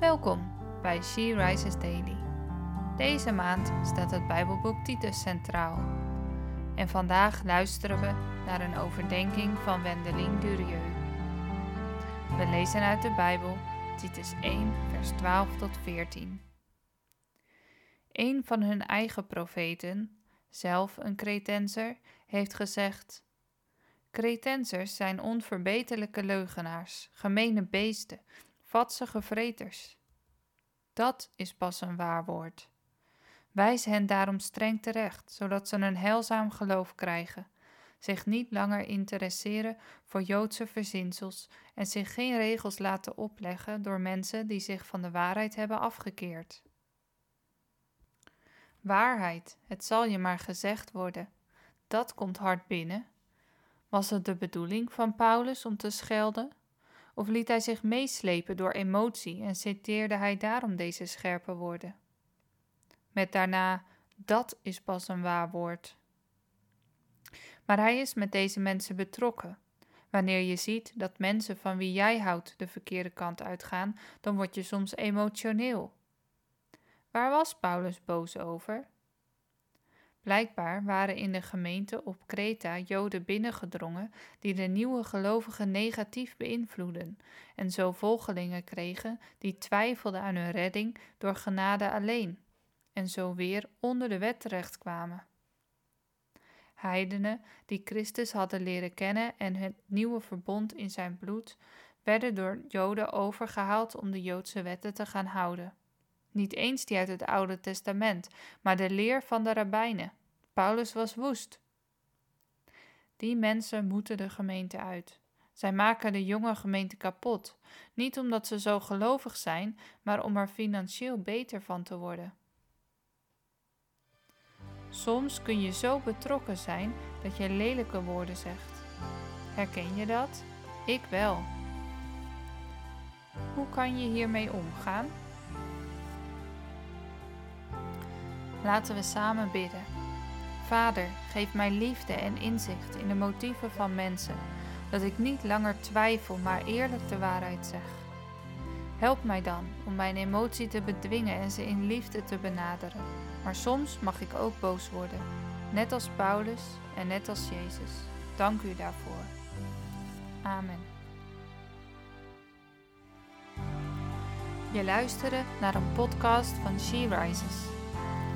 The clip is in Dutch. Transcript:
Welkom bij She Rises Daily. Deze maand staat het Bijbelboek Titus centraal. En vandaag luisteren we naar een overdenking van Wendelin Durieux. We lezen uit de Bijbel Titus 1, vers 12 tot 14. Een van hun eigen profeten, zelf een Cretenser, heeft gezegd: Cretensers zijn onverbeterlijke leugenaars, gemene beesten, vatsige vreters. Dat is pas een waar woord. Wijs hen daarom streng terecht, zodat ze een heilzaam geloof krijgen, zich niet langer interesseren voor Joodse verzinsels en zich geen regels laten opleggen door mensen die zich van de waarheid hebben afgekeerd. Waarheid, het zal je maar gezegd worden. Dat komt hard binnen. Was het de bedoeling van Paulus om te schelden? Of liet hij zich meeslepen door emotie en citeerde hij daarom deze scherpe woorden? Met daarna, dat is pas een waar woord. Maar hij is met deze mensen betrokken. Wanneer je ziet dat mensen van wie jij houdt de verkeerde kant uitgaan, dan word je soms emotioneel. Waar was Paulus boos over? Blijkbaar waren in de gemeente op Kreta Joden binnengedrongen die de nieuwe gelovigen negatief beïnvloeden en zo volgelingen kregen die twijfelden aan hun redding door genade alleen en zo weer onder de wet terechtkwamen. Heidenen die Christus hadden leren kennen en het nieuwe verbond in zijn bloed, werden door Joden overgehaald om de Joodse wetten te gaan houden. Niet eens die uit het Oude Testament, maar de leer van de rabbijnen. Paulus was woest. Die mensen moeten de gemeente uit. Zij maken de jonge gemeente kapot, niet omdat ze zo gelovig zijn, maar om er financieel beter van te worden. Soms kun je zo betrokken zijn dat je lelijke woorden zegt. Herken je dat? Ik wel. Hoe kan je hiermee omgaan? Laten we samen bidden. Vader, geef mij liefde en inzicht in de motieven van mensen, dat ik niet langer twijfel, maar eerlijk de waarheid zeg. Help mij dan om mijn emotie te bedwingen en ze in liefde te benaderen. Maar soms mag ik ook boos worden, net als Paulus en net als Jezus. Dank u daarvoor. Amen. Je luisterde naar een podcast van She Rises.